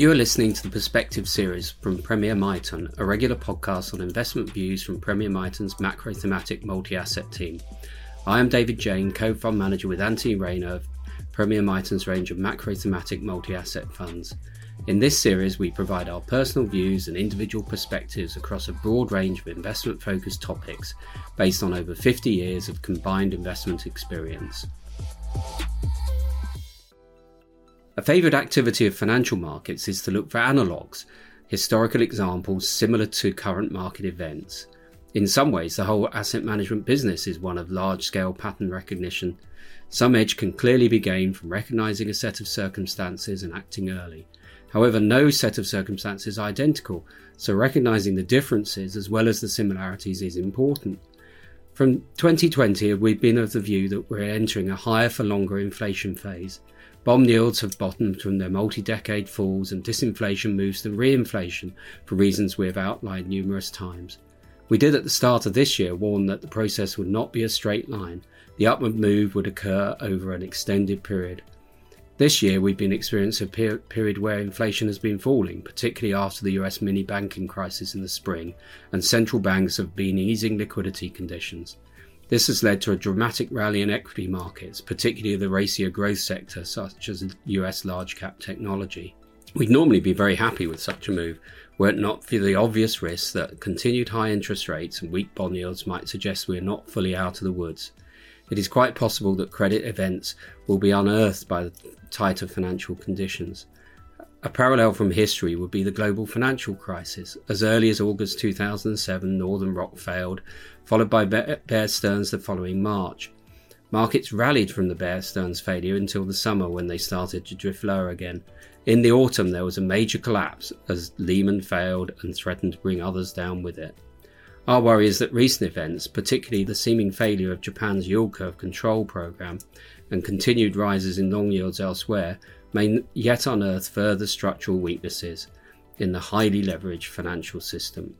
You are listening to the Perspective series from Premier Miton, a regular podcast on investment views from Premier Miton's macro thematic multi asset team. I am David Jane, co fund manager with Anthony Rayner Premier Miton's range of macro thematic multi asset funds. In this series, we provide our personal views and individual perspectives across a broad range of investment focused topics based on over 50 years of combined investment experience. A favoured activity of financial markets is to look for analogues, historical examples similar to current market events. In some ways, the whole asset management business is one of large scale pattern recognition. Some edge can clearly be gained from recognising a set of circumstances and acting early. However, no set of circumstances are identical, so recognising the differences as well as the similarities is important. From 2020, we've been of the view that we're entering a higher for longer inflation phase. Bond yields have bottomed from their multi decade falls, and disinflation moves to reinflation for reasons we have outlined numerous times. We did at the start of this year warn that the process would not be a straight line, the upward move would occur over an extended period. This year, we've been experiencing a period where inflation has been falling, particularly after the US mini banking crisis in the spring, and central banks have been easing liquidity conditions. This has led to a dramatic rally in equity markets, particularly the racier growth sector such as US large cap technology. We'd normally be very happy with such a move, were it not for the obvious risk that continued high interest rates and weak bond yields might suggest we are not fully out of the woods. It is quite possible that credit events will be unearthed by the tighter financial conditions. A parallel from history would be the global financial crisis. As early as August 2007, Northern Rock failed, followed by Bear Stearns the following March. Markets rallied from the Bear Stearns failure until the summer when they started to drift lower again. In the autumn, there was a major collapse as Lehman failed and threatened to bring others down with it. Our worry is that recent events, particularly the seeming failure of Japan's yield curve control program and continued rises in long yields elsewhere, may yet unearth further structural weaknesses in the highly leveraged financial system.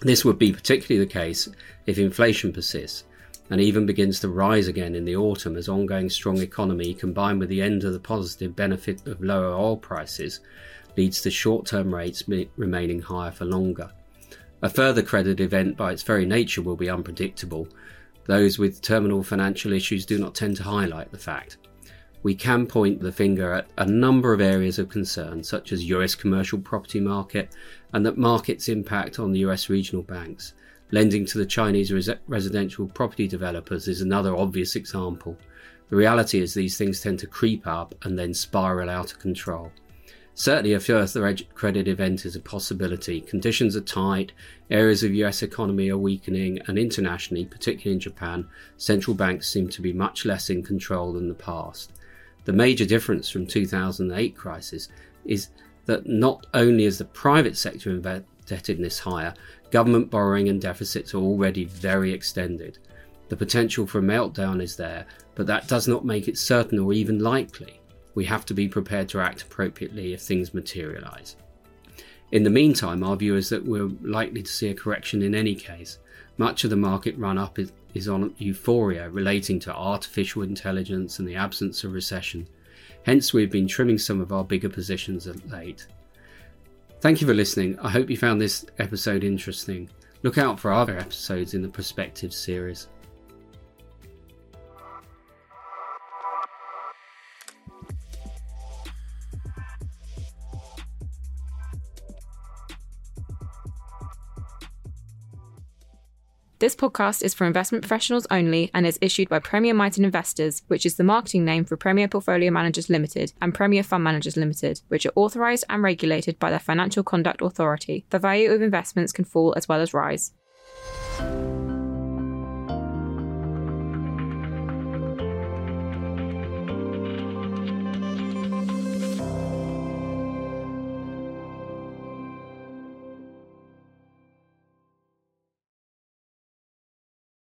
This would be particularly the case if inflation persists and even begins to rise again in the autumn as ongoing strong economy combined with the end of the positive benefit of lower oil prices leads to short term rates remaining higher for longer. A further credit event by its very nature will be unpredictable. Those with terminal financial issues do not tend to highlight the fact we can point the finger at a number of areas of concern, such as US commercial property market and that market's impact on the US regional banks. Lending to the Chinese res- residential property developers is another obvious example. The reality is these things tend to creep up and then spiral out of control. Certainly, a further credit event is a possibility. Conditions are tight, areas of US economy are weakening, and internationally, particularly in Japan, central banks seem to be much less in control than the past. The major difference from 2008 crisis is that not only is the private sector indebtedness higher, government borrowing and deficits are already very extended. The potential for a meltdown is there, but that does not make it certain or even likely. We have to be prepared to act appropriately if things materialise. In the meantime, our view is that we're likely to see a correction in any case. Much of the market run up is is on euphoria relating to artificial intelligence and the absence of recession. Hence, we've been trimming some of our bigger positions of late. Thank you for listening. I hope you found this episode interesting. Look out for other episodes in the Perspective series. This podcast is for investment professionals only and is issued by Premier Miton Investors, which is the marketing name for Premier Portfolio Managers Limited and Premier Fund Managers Limited, which are authorised and regulated by the Financial Conduct Authority. The value of investments can fall as well as rise.